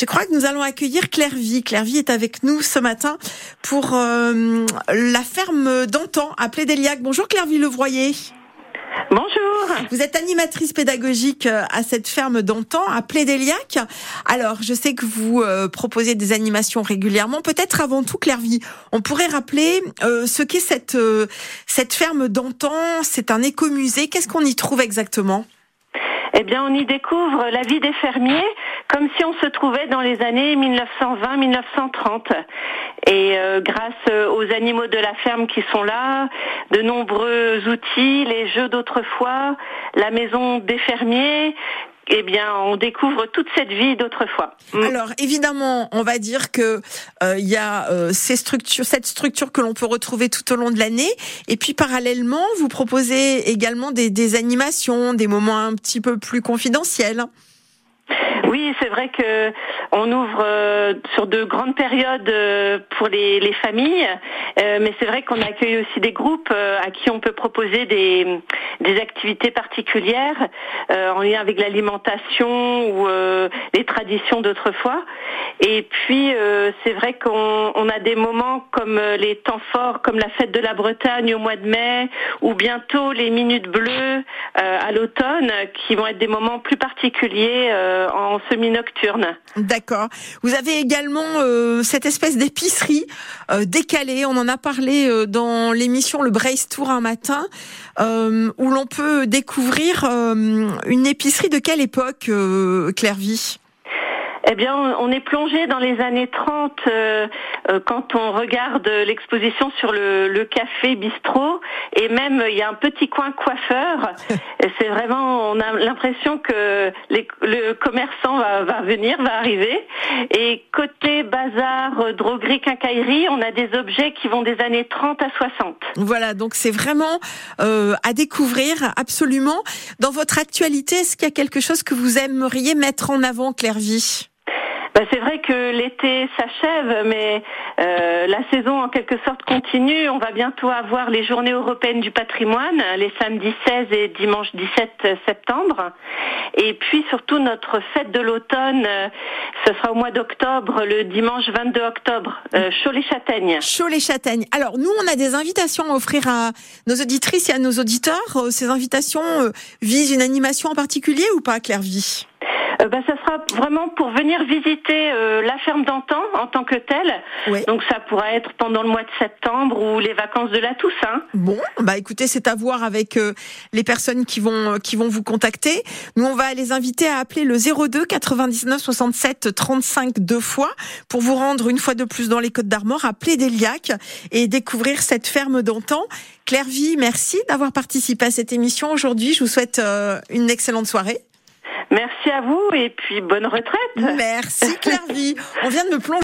Je crois que nous allons accueillir Clairvy. Clairvy est avec nous ce matin pour euh, la ferme d'antan à Plédéliac. Bonjour Clairvy Levroyer. Bonjour. Vous êtes animatrice pédagogique euh, à cette ferme d'antan à Plédéliac. Alors, je sais que vous euh, proposez des animations régulièrement. Peut-être avant tout, Clairvy, on pourrait rappeler ce qu'est cette, cette ferme d'antan. C'est un écomusée. Qu'est-ce qu'on y trouve exactement? Eh bien, on y découvre la vie des fermiers comme si on se trouvait dans les années 1920-1930. Et euh, grâce aux animaux de la ferme qui sont là, de nombreux outils, les jeux d'autrefois, la maison des fermiers, eh bien, on découvre toute cette vie d'autrefois. Mm. Alors, évidemment, on va dire que euh, il y a euh, ces structures, cette structure que l'on peut retrouver tout au long de l'année, et puis parallèlement, vous proposez également des, des animations, des moments un petit peu plus confidentiels. Oui, c'est vrai que on ouvre euh, sur de grandes périodes euh, pour les, les familles, euh, mais c'est vrai qu'on accueille aussi des groupes à qui on peut proposer des activités particulières en lien avec l'alimentation ou les traditions d'autrefois. Et puis c'est vrai qu'on on a des moments comme les temps forts, comme la fête de la Bretagne au mois de mai, ou bientôt les minutes bleues à l'automne, qui vont être des moments plus particuliers en semi-nocturne. D'accord. Vous avez également euh, cette espèce d'épicerie euh, décalée. On en a parlé euh, dans l'émission Le Brace Tour un matin, où l'on peut découvrir une épicerie de quelle époque, Clairvy eh bien, on est plongé dans les années 30 euh, euh, quand on regarde l'exposition sur le, le, café bistrot et même il y a un petit coin coiffeur. C'est vraiment, on a l'impression que les, le commerçant va, va, venir, va arriver. Et côté bazar, droguerie, quincaillerie, on a des objets qui vont des années 30 à 60. Voilà, donc c'est vraiment euh, à découvrir absolument. Dans votre actualité, est-ce qu'il y a quelque chose que vous aimeriez mettre en avant, Clairvy bah, c'est vrai que l'été s'achève, mais euh, la saison en quelque sorte continue. On va bientôt avoir les journées européennes du patrimoine, les samedis 16 et dimanche 17 septembre. Et puis surtout notre fête de l'automne, euh, ce sera au mois d'octobre, le dimanche 22 octobre, euh, Chaud-les-Châtaignes. Chaud-les-Châtaignes. Alors nous, on a des invitations à offrir à nos auditrices et à nos auditeurs. Ces invitations visent une animation en particulier ou pas, Claire-Vie euh, bah, ça sera vraiment pour venir visiter euh, la ferme d'antan en tant que telle. Donc ça pourra être pendant le mois de septembre ou les vacances de la Toussaint. Bon, bah écoutez, c'est à voir avec euh, les personnes qui vont qui vont vous contacter. Nous, on va les inviter à appeler le 02 99 67 35 deux fois pour vous rendre une fois de plus dans les Côtes d'Armor, à Plédéliac et découvrir cette ferme d'antan. Claire Vie, merci d'avoir participé à cette émission aujourd'hui. Je vous souhaite une excellente soirée. Merci à vous et puis bonne retraite. Merci Clairvy. On vient de me plonger